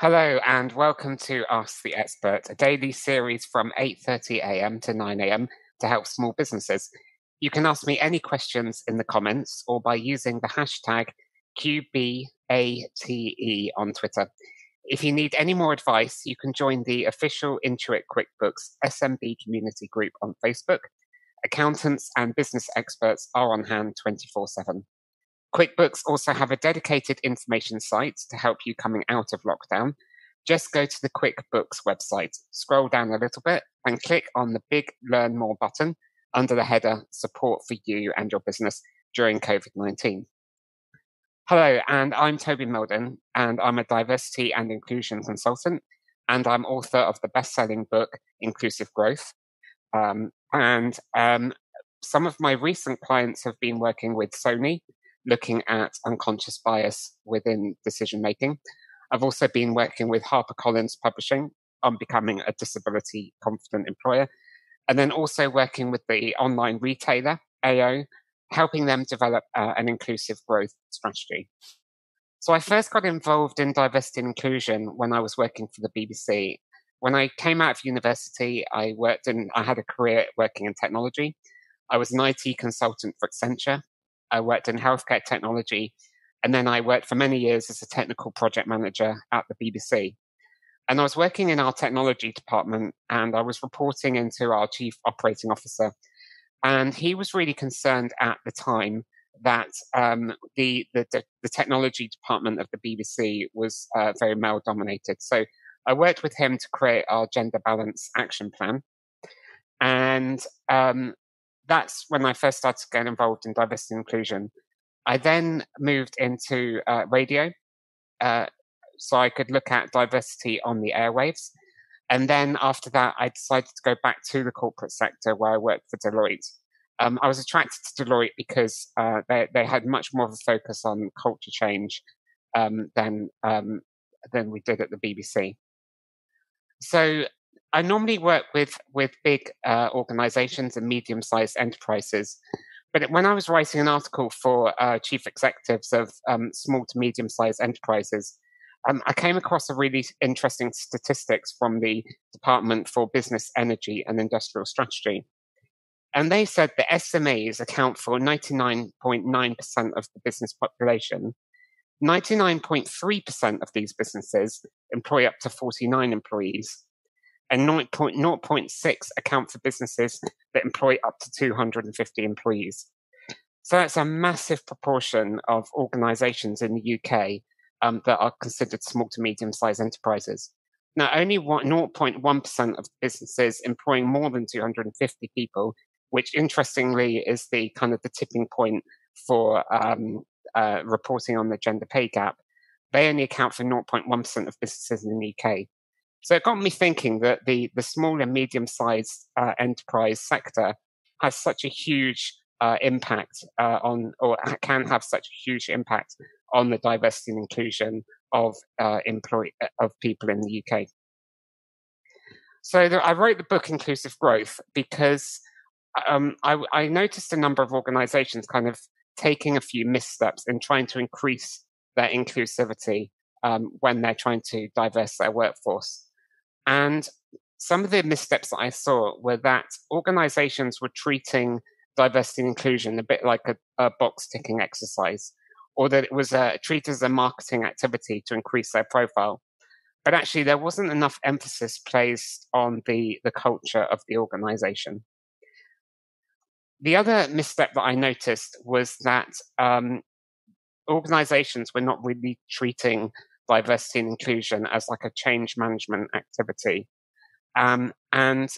Hello and welcome to Ask the Expert, a daily series from 8:30 a.m. to 9 a.m. to help small businesses. You can ask me any questions in the comments or by using the hashtag QBATE on Twitter. If you need any more advice, you can join the official Intuit QuickBooks SMB community group on Facebook. Accountants and business experts are on hand 24 7. QuickBooks also have a dedicated information site to help you coming out of lockdown. Just go to the QuickBooks website, scroll down a little bit, and click on the big Learn More button under the header Support for You and Your Business during COVID 19. Hello, and I'm Toby Mildon, and I'm a diversity and inclusion consultant, and I'm author of the best selling book, Inclusive Growth. Um, and um, some of my recent clients have been working with Sony looking at unconscious bias within decision making. I've also been working with HarperCollins Publishing on becoming a disability confident employer, and then also working with the online retailer, AO, helping them develop uh, an inclusive growth strategy. So I first got involved in diversity and inclusion when I was working for the BBC. When I came out of university, I worked in, I had a career working in technology. I was an IT consultant for Accenture I worked in healthcare technology, and then I worked for many years as a technical project manager at the BBC. And I was working in our technology department, and I was reporting into our chief operating officer. And he was really concerned at the time that um, the, the, the technology department of the BBC was uh, very male dominated. So I worked with him to create our gender balance action plan. And um, that's when I first started getting involved in diversity and inclusion. I then moved into uh, radio, uh, so I could look at diversity on the airwaves. And then after that, I decided to go back to the corporate sector where I worked for Deloitte. Um, I was attracted to Deloitte because uh, they, they had much more of a focus on culture change um, than um, than we did at the BBC. So I normally work with with big uh, organizations and medium sized enterprises. But when I was writing an article for uh, chief executives of um, small to medium sized enterprises, um, I came across a really interesting statistics from the Department for Business, Energy and Industrial Strategy. And they said that SMEs account for 99.9% of the business population. 99.3% of these businesses employ up to 49 employees and 0.6 account for businesses that employ up to 250 employees. So that's a massive proportion of organizations in the UK um, that are considered small to medium sized enterprises. Now, only 0.1% of businesses employing more than 250 people, which interestingly is the kind of the tipping point for um, uh, reporting on the gender pay gap, they only account for 0.1% of businesses in the UK. So it got me thinking that the, the small and medium sized uh, enterprise sector has such a huge uh, impact uh, on, or can have such a huge impact on the diversity and inclusion of uh, employee uh, of people in the UK. So the, I wrote the book Inclusive Growth because um, I, I noticed a number of organisations kind of taking a few missteps in trying to increase their inclusivity um, when they're trying to diverse their workforce. And some of the missteps that I saw were that organizations were treating diversity and inclusion a bit like a, a box ticking exercise, or that it was uh, treated as a marketing activity to increase their profile. But actually, there wasn't enough emphasis placed on the, the culture of the organization. The other misstep that I noticed was that um, organizations were not really treating diversity and inclusion as like a change management activity. Um, and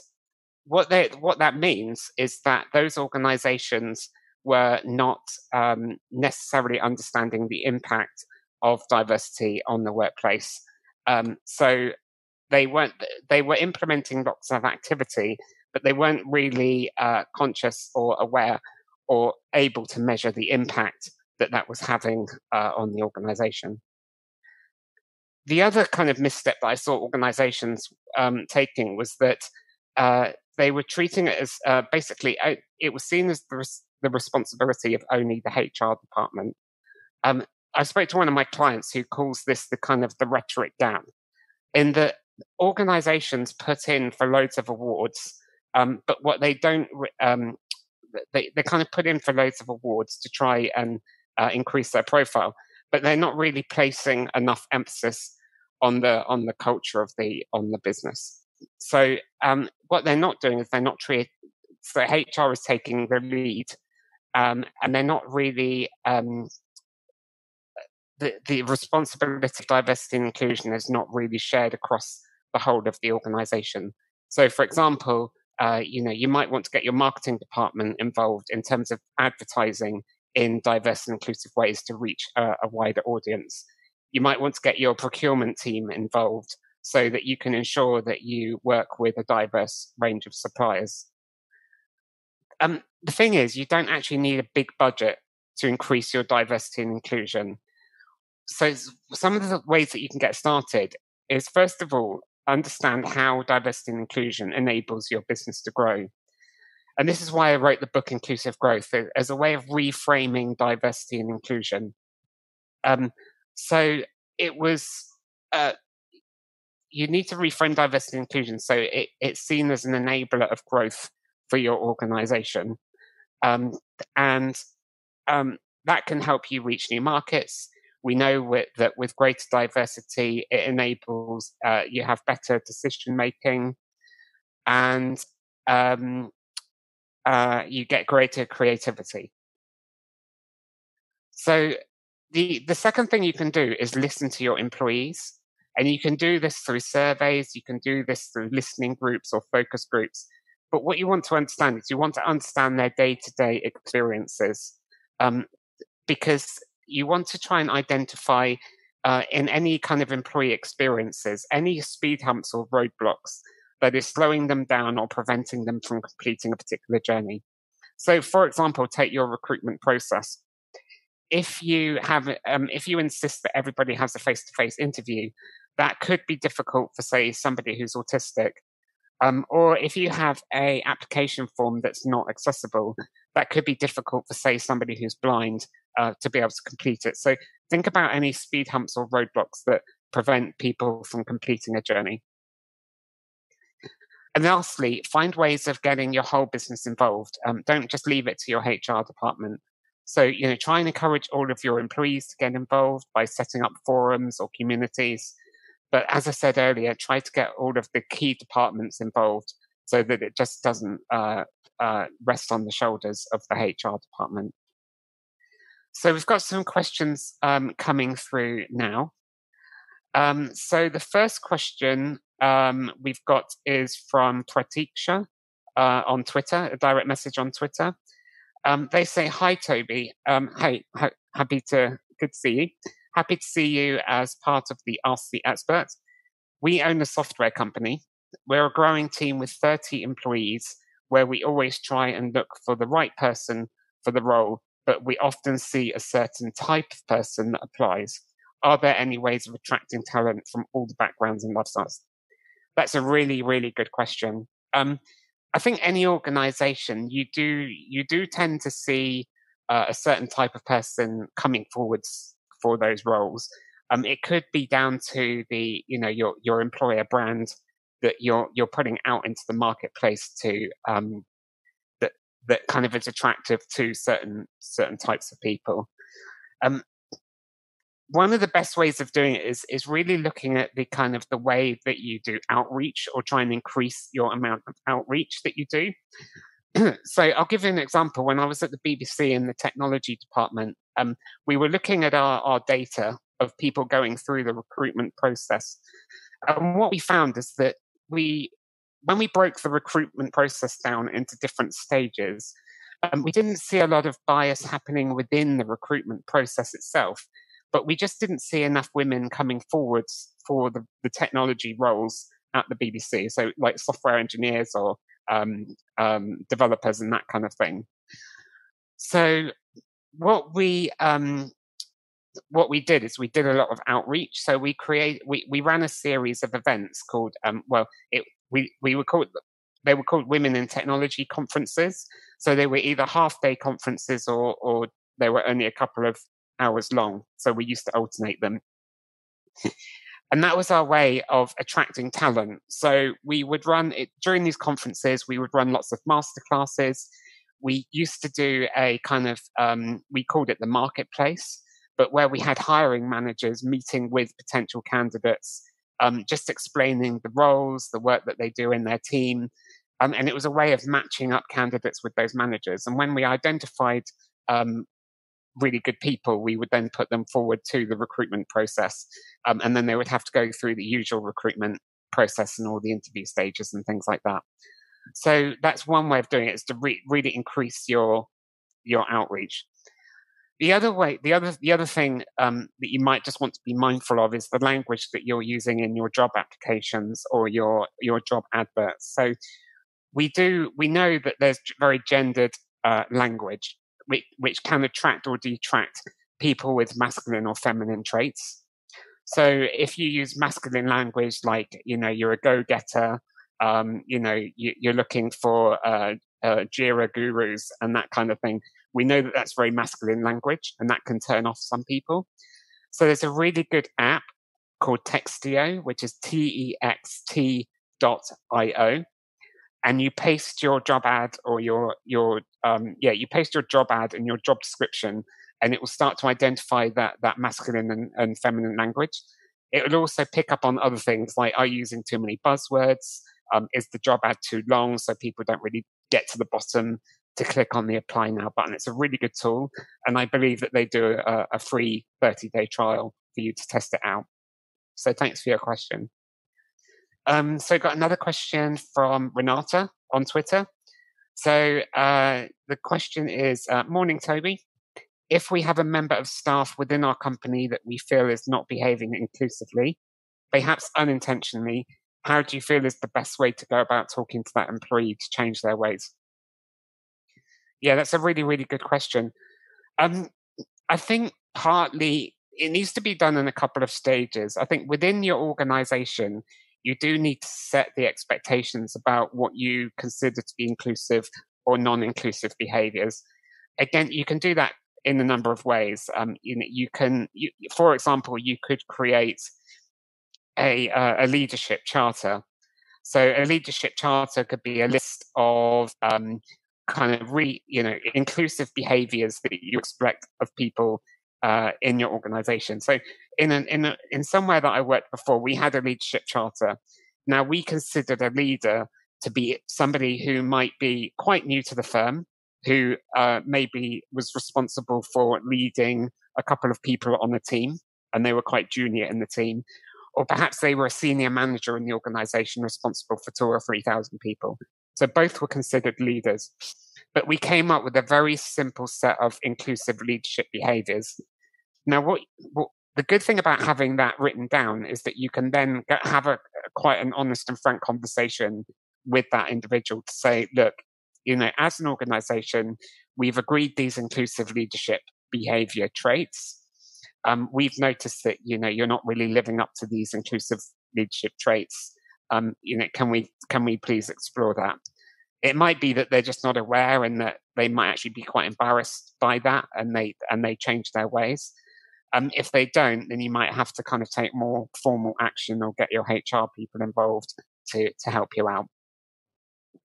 what they, what that means is that those organizations were not um, necessarily understanding the impact of diversity on the workplace. Um, so they weren't they were implementing lots of activity, but they weren't really uh, conscious or aware or able to measure the impact that that was having uh, on the organization. The other kind of misstep that I saw organizations um, taking was that uh, they were treating it as uh, basically, uh, it was seen as the, res- the, responsibility of only the HR department. Um, I spoke to one of my clients who calls this the kind of the rhetoric gap. in that organizations put in for loads of awards, um, but what they don't, um, they, they kind of put in for loads of awards to try and uh, increase their profile, but they're not really placing enough emphasis on the on the culture of the on the business. So um, what they're not doing is they're not treating. So HR is taking the lead, um, and they're not really um, the the responsibility of diversity and inclusion is not really shared across the whole of the organization. So, for example, uh, you know, you might want to get your marketing department involved in terms of advertising in diverse and inclusive ways to reach a, a wider audience. You might want to get your procurement team involved so that you can ensure that you work with a diverse range of suppliers. Um, the thing is, you don't actually need a big budget to increase your diversity and inclusion. So, some of the ways that you can get started is first of all, understand how diversity and inclusion enables your business to grow. And this is why I wrote the book Inclusive Growth as a way of reframing diversity and inclusion. Um, so it was, uh, you need to reframe diversity and inclusion so it, it's seen as an enabler of growth for your organization. Um, and um, that can help you reach new markets. We know with, that with greater diversity, it enables uh, you have better decision making, and um, uh, you get greater creativity. So the the second thing you can do is listen to your employees, and you can do this through surveys. You can do this through listening groups or focus groups. But what you want to understand is you want to understand their day to day experiences, um, because you want to try and identify uh, in any kind of employee experiences any speed humps or roadblocks that is slowing them down or preventing them from completing a particular journey. So, for example, take your recruitment process. If you have, um, if you insist that everybody has a face-to-face interview, that could be difficult for, say, somebody who's autistic. Um, or if you have a application form that's not accessible, that could be difficult for, say, somebody who's blind uh, to be able to complete it. So think about any speed humps or roadblocks that prevent people from completing a journey. And lastly, find ways of getting your whole business involved. Um, don't just leave it to your HR department. So, you know, try and encourage all of your employees to get involved by setting up forums or communities. But as I said earlier, try to get all of the key departments involved so that it just doesn't uh, uh, rest on the shoulders of the HR department. So we've got some questions um, coming through now. Um, so the first question um, we've got is from Pratiksha uh, on Twitter, a direct message on Twitter. Um, they say, "Hi, Toby. Um, hey, ha- happy to good to see you. Happy to see you as part of the Ask the Expert. We own a software company. We're a growing team with 30 employees, where we always try and look for the right person for the role, but we often see a certain type of person that applies. Are there any ways of attracting talent from all the backgrounds and lifestyles? That's a really, really good question. Um, I think any organization you do you do tend to see uh, a certain type of person coming forwards for those roles. Um, it could be down to the you know your your employer brand that you're you're putting out into the marketplace to um, that that kind of is attractive to certain certain types of people. Um, one of the best ways of doing it is is really looking at the kind of the way that you do outreach or try and increase your amount of outreach that you do. so I'll give you an example. When I was at the BBC in the technology department, um, we were looking at our, our data of people going through the recruitment process. And what we found is that we, when we broke the recruitment process down into different stages, um, we didn't see a lot of bias happening within the recruitment process itself but we just didn't see enough women coming forwards for the, the technology roles at the BBC. So, like software engineers or um, um, developers and that kind of thing. So, what we um, what we did is we did a lot of outreach. So we create we, we ran a series of events called um, well it we we were called they were called Women in Technology conferences. So they were either half day conferences or or they were only a couple of hours long. So we used to alternate them. And that was our way of attracting talent. So we would run it during these conferences, we would run lots of masterclasses. We used to do a kind of, um, we called it the marketplace, but where we had hiring managers meeting with potential candidates, um, just explaining the roles, the work that they do in their team. Um, and it was a way of matching up candidates with those managers. And when we identified um, really good people, we would then put them forward to the recruitment process. Um, and then they would have to go through the usual recruitment process and all the interview stages and things like that. So that's one way of doing it is to re- really increase your your outreach. The other way, the other the other thing um, that you might just want to be mindful of is the language that you're using in your job applications or your your job adverts. So we do we know that there's very gendered uh, language which, which can attract or detract people with masculine or feminine traits. So if you use masculine language, like you know you're a go-getter, um, you know you, are looking for uh, uh, Jira gurus and that kind of thing, we know that that's very masculine language, and that can turn off some people. So there's a really good app called Textio, which is T E X T dot I O, and you paste your job ad or your your um, yeah you paste your job ad and your job description and it will start to identify that that masculine and, and feminine language. It will also pick up on other things like are you using too many buzzwords? Um, is the job ad too long so people don't really get to the bottom to click on the apply now button? It's a really good tool and i believe that they do a, a free 30 day trial for you to test it out. So thanks for your question um, so got another question from Renata on Twitter. So uh, the question is, uh, morning, Toby. If we have a member of staff within our company that we feel is not behaving inclusively, perhaps unintentionally, how do you feel is the best way to go about talking to that employee to change their ways? Yeah, that's a really, really good question. Um, I think partly it needs to be done in a couple of stages. I think within your organization, you do need to set the expectations about what you consider to be inclusive or non-inclusive behaviors. Again, you can do that in a number of ways. Um, you, know, you can, you, for example, you could create a, uh, a leadership charter. So a leadership charter could be a list of um, kind of re, you know, inclusive behaviors that you expect of people uh, in your organization. So in an, in a, in somewhere that I worked before, we had a leadership charter. Now we considered a leader to be somebody who might be quite new to the firm, who uh, maybe was responsible for leading a couple of people on the team, and they were quite junior in the team, or perhaps they were a senior manager in the organization responsible for two or three thousand people. So both were considered leaders. But we came up with a very simple set of inclusive leadership behaviors. Now, what, what the good thing about having that written down is that you can then get, have a quite an honest and frank conversation with that individual to say, look, you know, as an organization, we've agreed these inclusive leadership behavior traits. Um, we've noticed that, you know, you're not really living up to these inclusive leadership traits. Um, you know, can we, can we please explore that? It might be that they're just not aware and that they might actually be quite embarrassed by that and they, and they change their ways. If they don't, then you might have to kind of take more formal action or get your HR people involved to, to help you out.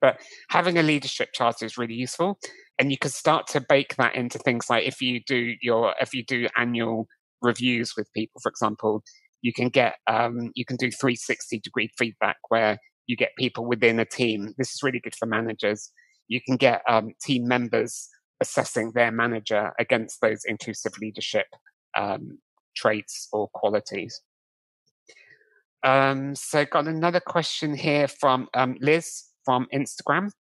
But having a leadership charter is really useful, and you can start to bake that into things like if you do your if you do annual reviews with people, for example, you can get um, you can do 360 degree feedback where you get people within a team. This is really good for managers. You can get um, team members assessing their manager against those inclusive leadership um, traits or qualities. Um, so, got another question here from um, Liz from Instagram.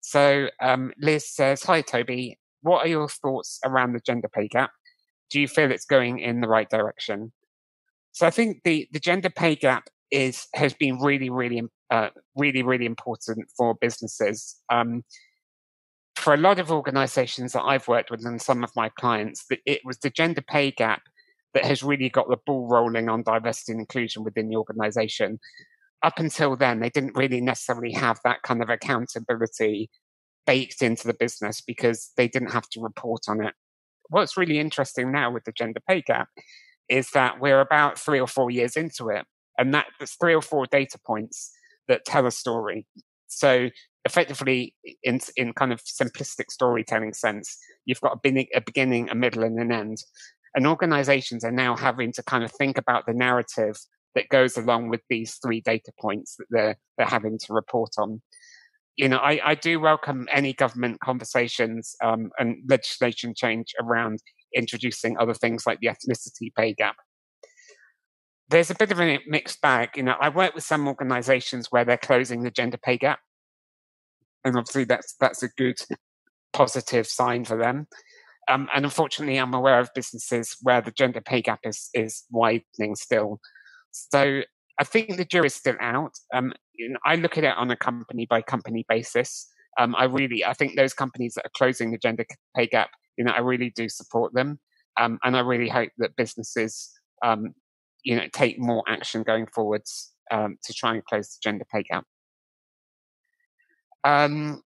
So, um, Liz says, Hi, Toby. What are your thoughts around the gender pay gap? Do you feel it's going in the right direction? So, I think the, the gender pay gap is has been really, really, uh, really, really important for businesses. Um, for a lot of organizations that I've worked with and some of my clients, it was the gender pay gap that has really got the ball rolling on diversity and inclusion within the organization. Up until then, they didn't really necessarily have that kind of accountability baked into the business because they didn't have to report on it. What's really interesting now with the gender pay gap is that we're about three or four years into it. and that there's three or four data points that tell a story. So effectively, in in kind of simplistic storytelling sense, you've got a beginning, a beginning, a middle, and an end. And organizations are now having to kind of think about the narrative that goes along with these three data points that they're they're having to report on. You know, I, I do welcome any government conversations um, and legislation change around introducing other things like the ethnicity pay gap. There's a bit of a mixed bag. You know, I work with some organizations where they're closing the gender pay gap. And obviously that's that's a good positive sign for them. Um, and unfortunately, I'm aware of businesses where the gender pay gap is is widening still. So I think the jury's still out. Um, I look at it on a company by company basis. Um, I really, I think those companies that are closing the gender pay gap, you know, I really do support them, um, and I really hope that businesses, um, you know, take more action going forwards um, to try and close the gender pay gap. Um,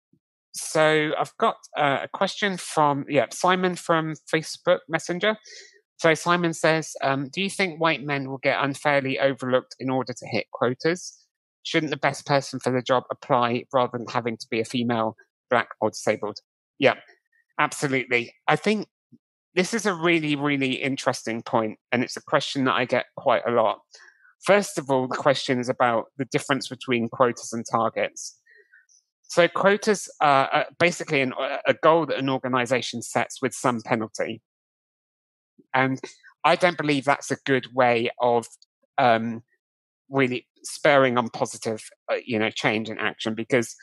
so I've got uh, a question from yeah Simon from Facebook Messenger. So Simon says, um, "Do you think white men will get unfairly overlooked in order to hit quotas? Shouldn't the best person for the job apply rather than having to be a female, black, or disabled?" Yeah, absolutely. I think this is a really, really interesting point, and it's a question that I get quite a lot. First of all, the question is about the difference between quotas and targets. So quotas are basically an, a goal that an organization sets with some penalty. And I don't believe that's a good way of um, really spurring on positive, uh, you know, change and action because,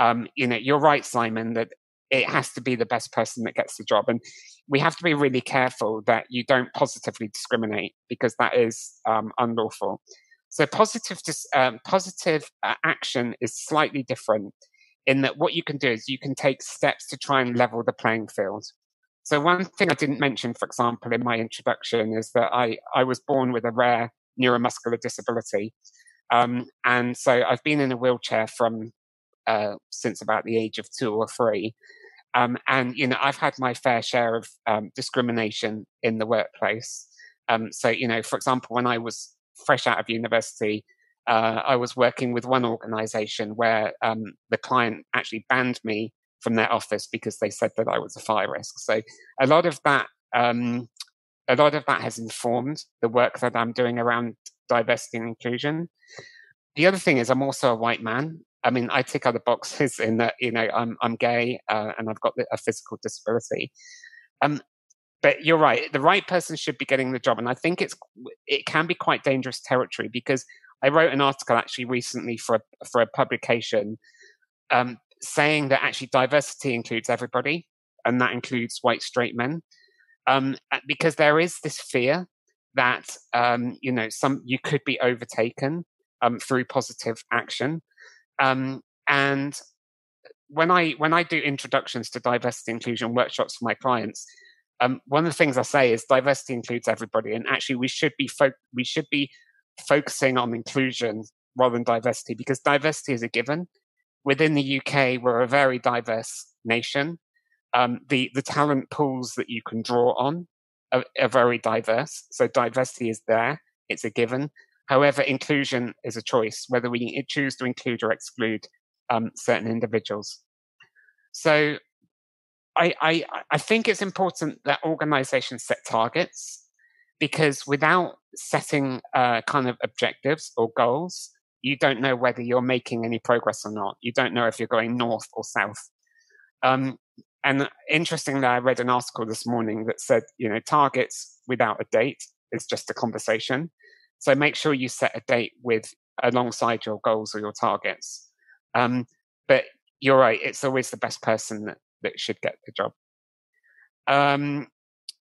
um, you know, you're right, Simon, that it has to be the best person that gets the job. And we have to be really careful that you don't positively discriminate because that is um, unlawful. So positive, um, positive uh, action is slightly different in that what you can do is you can take steps to try and level the playing field. So one thing I didn't mention, for example, in my introduction is that I, I was born with a rare neuromuscular disability. Um, and so I've been in a wheelchair from uh, since about the age of two or three. Um, and, you know, I've had my fair share of um, discrimination in the workplace. Um, so, you know, for example, when I was fresh out of university, uh, I was working with one organization where um, the client actually banned me from their office because they said that I was a fire risk. So a lot of that, um, a lot of that has informed the work that I'm doing around diversity and inclusion. The other thing is I'm also a white man. I mean, I tick other boxes in that, you know, I'm, I'm gay uh, and I've got a physical disability. Um, but you're right. The right person should be getting the job, and I think it's it can be quite dangerous territory because I wrote an article actually recently for a, for a publication um, saying that actually diversity includes everybody, and that includes white straight men, um, because there is this fear that um, you know some you could be overtaken um, through positive action, um, and when I when I do introductions to diversity inclusion workshops for my clients, um, one of the things I say is diversity includes everybody, and actually we should be fo- we should be focusing on inclusion rather than diversity because diversity is a given. Within the UK, we're a very diverse nation. Um, the the talent pools that you can draw on are, are very diverse. So diversity is there; it's a given. However, inclusion is a choice, whether we choose to include or exclude um, certain individuals. So I, I, I think it's important that organizations set targets because without setting uh, kind of objectives or goals, you don't know whether you're making any progress or not. You don't know if you're going north or south. Um, and interestingly, I read an article this morning that said, you know, targets without a date is just a conversation. So make sure you set a date with alongside your goals or your targets. Um, but you're right; it's always the best person that, that should get the job. Um,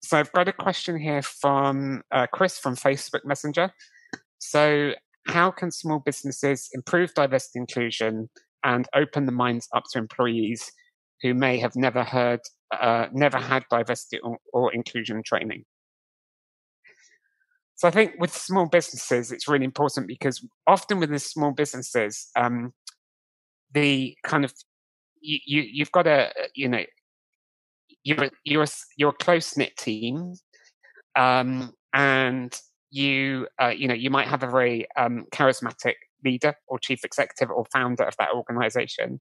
so I've got a question here from uh, Chris from Facebook Messenger. So, how can small businesses improve diversity inclusion and open the minds up to employees who may have never heard, uh, never had diversity or, or, inclusion training? So, I think with small businesses, it's really important because often with the small businesses, um, the kind of you, you you've got a you know you're you're you're a close knit team, um, and you uh, you know you might have a very um, charismatic leader or chief executive or founder of that organization.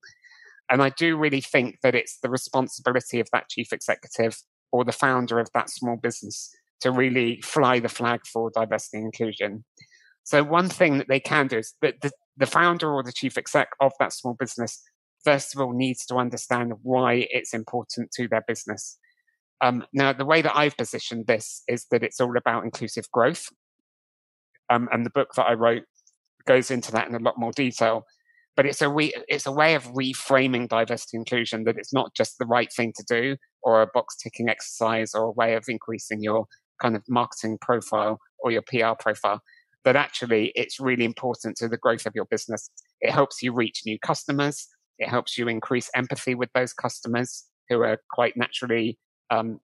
And i do really think that it's the responsibility of that chief executive or the founder of that small business to really fly the flag for diversity and inclusion. So one thing that they can do is that the, the founder or the chief exec of that small business first of all needs to understand why it's important to their business um, now, the way that I've positioned this is that it's all about inclusive growth. Um, and the book that I wrote goes into that in a lot more detail. But it's a re- it's a way of reframing diversity inclusion that it's not just the right thing to do or a box ticking exercise or a way of increasing your kind of marketing profile or your PR profile. That actually it's really important to the growth of your business. It helps you reach new customers. It helps you increase empathy with those customers who are quite naturally um,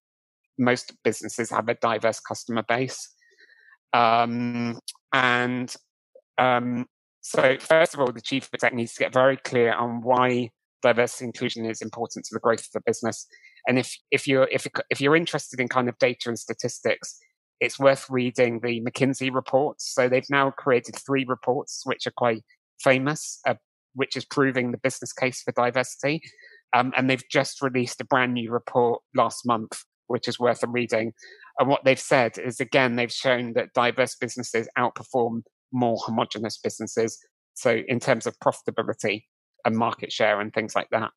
most businesses have a diverse customer base. Um, and um, so, first of all, the chief exec needs to get very clear on why diversity inclusion is important to the growth of the business. And if if you're if if you're interested in kind of data and statistics, it's worth reading the McKinsey reports. So they've now created three reports which are quite famous, uh, which is proving the business case for diversity. Um, and they've just released a brand new report last month, which is worth a reading. And what they've said is, again, they've shown that diverse businesses outperform more homogenous businesses. So, in terms of profitability and market share and things like that.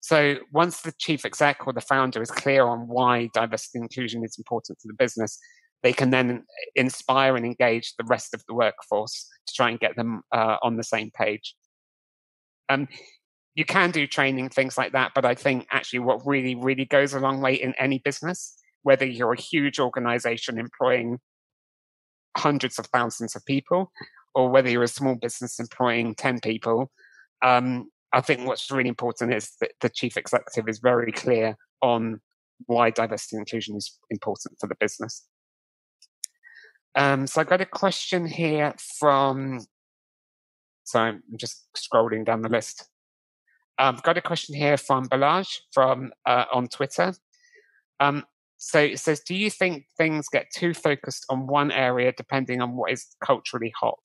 So, once the chief exec or the founder is clear on why diversity and inclusion is important to the business, they can then inspire and engage the rest of the workforce to try and get them uh, on the same page. Um, you can do training, things like that. But I think actually what really, really goes a long way in any business, whether you're a huge organization employing hundreds of thousands of people, or whether you're a small business employing 10 people, um, I think what's really important is that the chief executive is very clear on why diversity and inclusion is important for the business. Um, so I got a question here from, so I'm just scrolling down the list. I've um, got a question here from Balaj from uh, on Twitter. Um, so it says, do you think things get too focused on one area depending on what is culturally hot?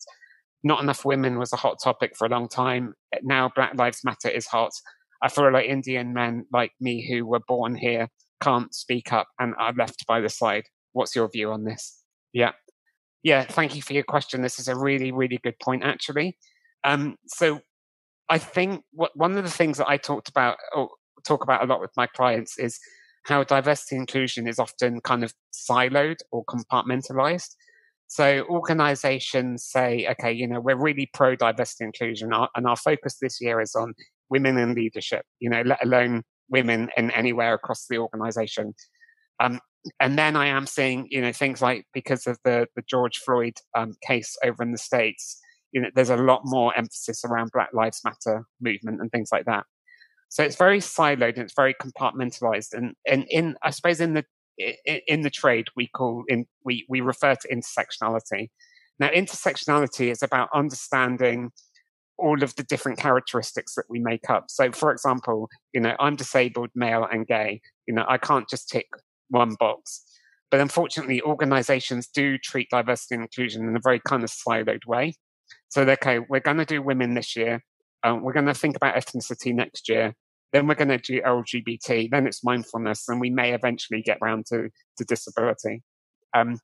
Not enough women was a hot topic for a long time. Now Black Lives Matter is hot. I feel like Indian men like me who were born here can't speak up and are left by the side. What's your view on this? Yeah. Yeah, thank you for your question. This is a really, really good point, actually. Um, so I think what, one of the things that I talked about or talk about a lot with my clients is how diversity inclusion is often kind of siloed or compartmentalized. So organizations say, okay, you know, we're really pro diversity inclusion and our focus this year is on women in leadership, you know, let alone women in anywhere across the organization. Um, and then I am seeing, you know, things like because of the, the George Floyd um, case over in the States, you know, there's a lot more emphasis around Black Lives Matter movement and things like that. So it's very siloed and it's very compartmentalized. And, and in, I suppose in the, in the trade, we call in, we, we refer to intersectionality. Now, intersectionality is about understanding all of the different characteristics that we make up. So, for example, you know, I'm disabled, male, and gay. You know, I can't just tick one box. But unfortunately, organizations do treat diversity and inclusion in a very kind of siloed way. So, okay, we're going to do women this year. Um, we're going to think about ethnicity next year. Then we're going to do LGBT. Then it's mindfulness, and we may eventually get around to to disability. Um,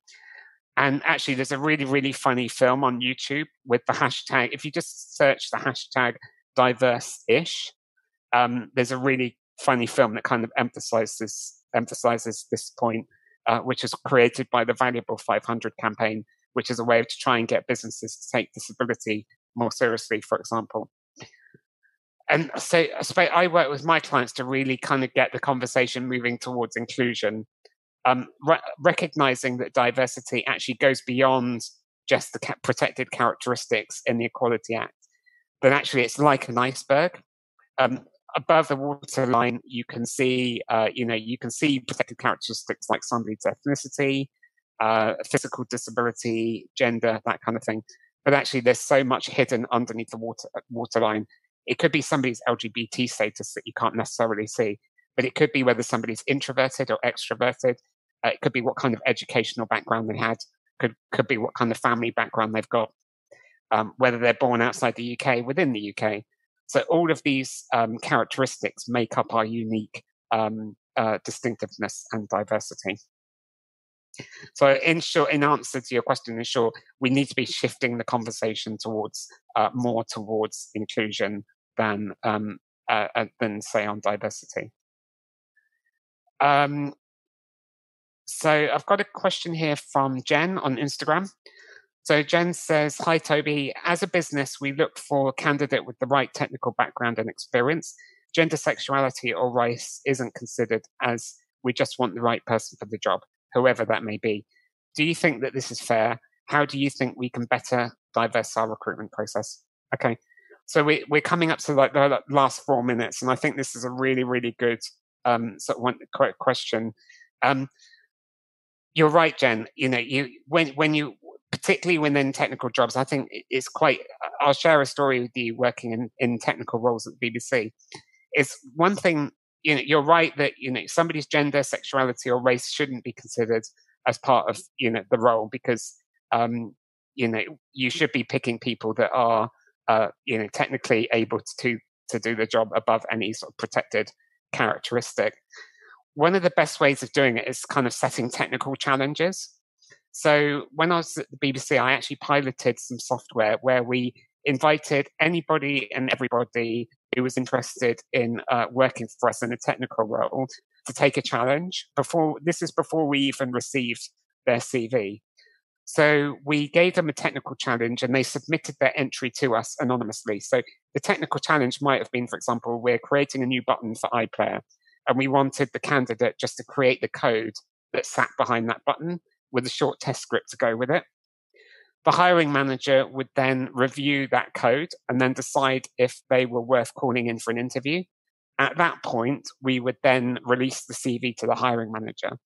and actually, there's a really really funny film on YouTube with the hashtag. If you just search the hashtag diverse-ish, um, there's a really funny film that kind of emphasizes emphasizes this point, uh, which is created by the Valuable 500 campaign, which is a way to try and get businesses to take disability more seriously, for example. And so I work with my clients to really kind of get the conversation moving towards inclusion, um, re- recognizing that diversity actually goes beyond just the ca- protected characteristics in the Equality Act, but actually it's like an iceberg. Um, above the waterline, you can see, uh, you know, you can see protected characteristics like somebody's ethnicity, uh, physical disability, gender, that kind of thing. But actually, there's so much hidden underneath the water waterline. It could be somebody's LGBT status that you can't necessarily see, but it could be whether somebody's introverted or extroverted. Uh, it could be what kind of educational background they had. could could be what kind of family background they've got, um, whether they're born outside the UK, within the UK. So all of these um, characteristics make up our unique um, uh, distinctiveness and diversity. So, in short, in answer to your question, in short, we need to be shifting the conversation towards uh, more towards inclusion than um, uh, uh, than say on diversity. Um, so, I've got a question here from Jen on Instagram. So Jen says, Hi Toby, as a business, we look for a candidate with the right technical background and experience. Gender sexuality or race isn't considered as we just want the right person for the job whoever that may be. Do you think that this is fair? How do you think we can better diverse our recruitment process? Okay. So we, we're coming up to like the last four minutes, and I think this is a really, really good um, sort of one question. Um, you're right, Jen. You know, you when when you particularly when in technical jobs, I think it's quite. I'll share a story with you working in, in technical roles at the BBC. It's one thing you know, you're right that you know somebody's gender, sexuality, or race shouldn't be considered as part of you know the role because um, you know you should be picking people that are uh, you know technically able to to do the job above any sort of protected characteristic. One of the best ways of doing it is kind of setting technical challenges. So when I was at the BBC, I actually piloted some software where we invited anybody and everybody who was interested in uh, working for us in a technical role to take a challenge before this is before we even received their CV. So we gave them a technical challenge and they submitted their entry to us anonymously. So the technical challenge might have been, for example, we're creating a new button for iPlayer and we wanted the candidate just to create the code that sat behind that button with a short test script to go with it. The hiring manager would then review that code and then decide if they were worth calling in for an interview. At that point, we would then release the CV to the hiring manager.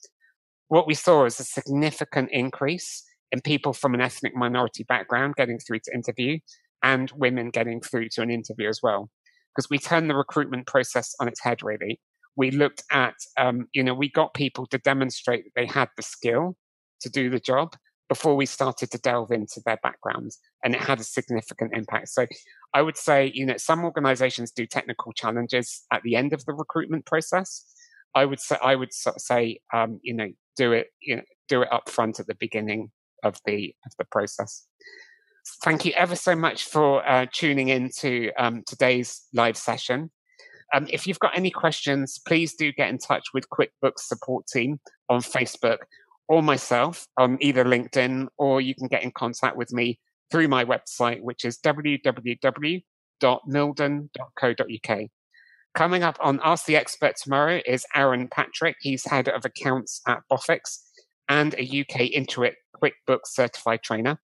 What we saw is a significant increase in people from an ethnic minority background getting through to interview and women getting through to an interview as well. Because we turned the recruitment process on its head, really. We looked at, um, you know, we got people to demonstrate that they had the skill to do the job before we started to delve into their backgrounds and it had a significant impact. So i would say you know some organizations do technical challenges at the end of the recruitment process. I would say i would say um, you know do it you know do it up front at the beginning of the of the process. Thank you ever so much for uh, tuning in to um, today's live session. Um, if you've got any questions please do get in touch with quickbooks support team on facebook or myself on either LinkedIn, or you can get in contact with me through my website, which is www.mildon.co.uk. Coming up on Ask the Expert tomorrow is Aaron Patrick. He's head of accounts at Bofix and a UK Intuit QuickBooks certified trainer.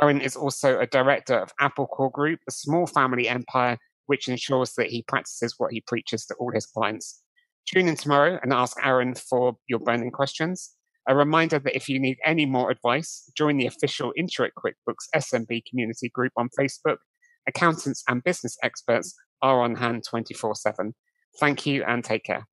Aaron is also a director of Apple Core Group, a small family empire which ensures that he practices what he preaches to all his clients. Tune in tomorrow and ask Aaron for your burning questions. A reminder that if you need any more advice, join the official Intuit QuickBooks SMB community group on Facebook. Accountants and business experts are on hand 24 7. Thank you and take care.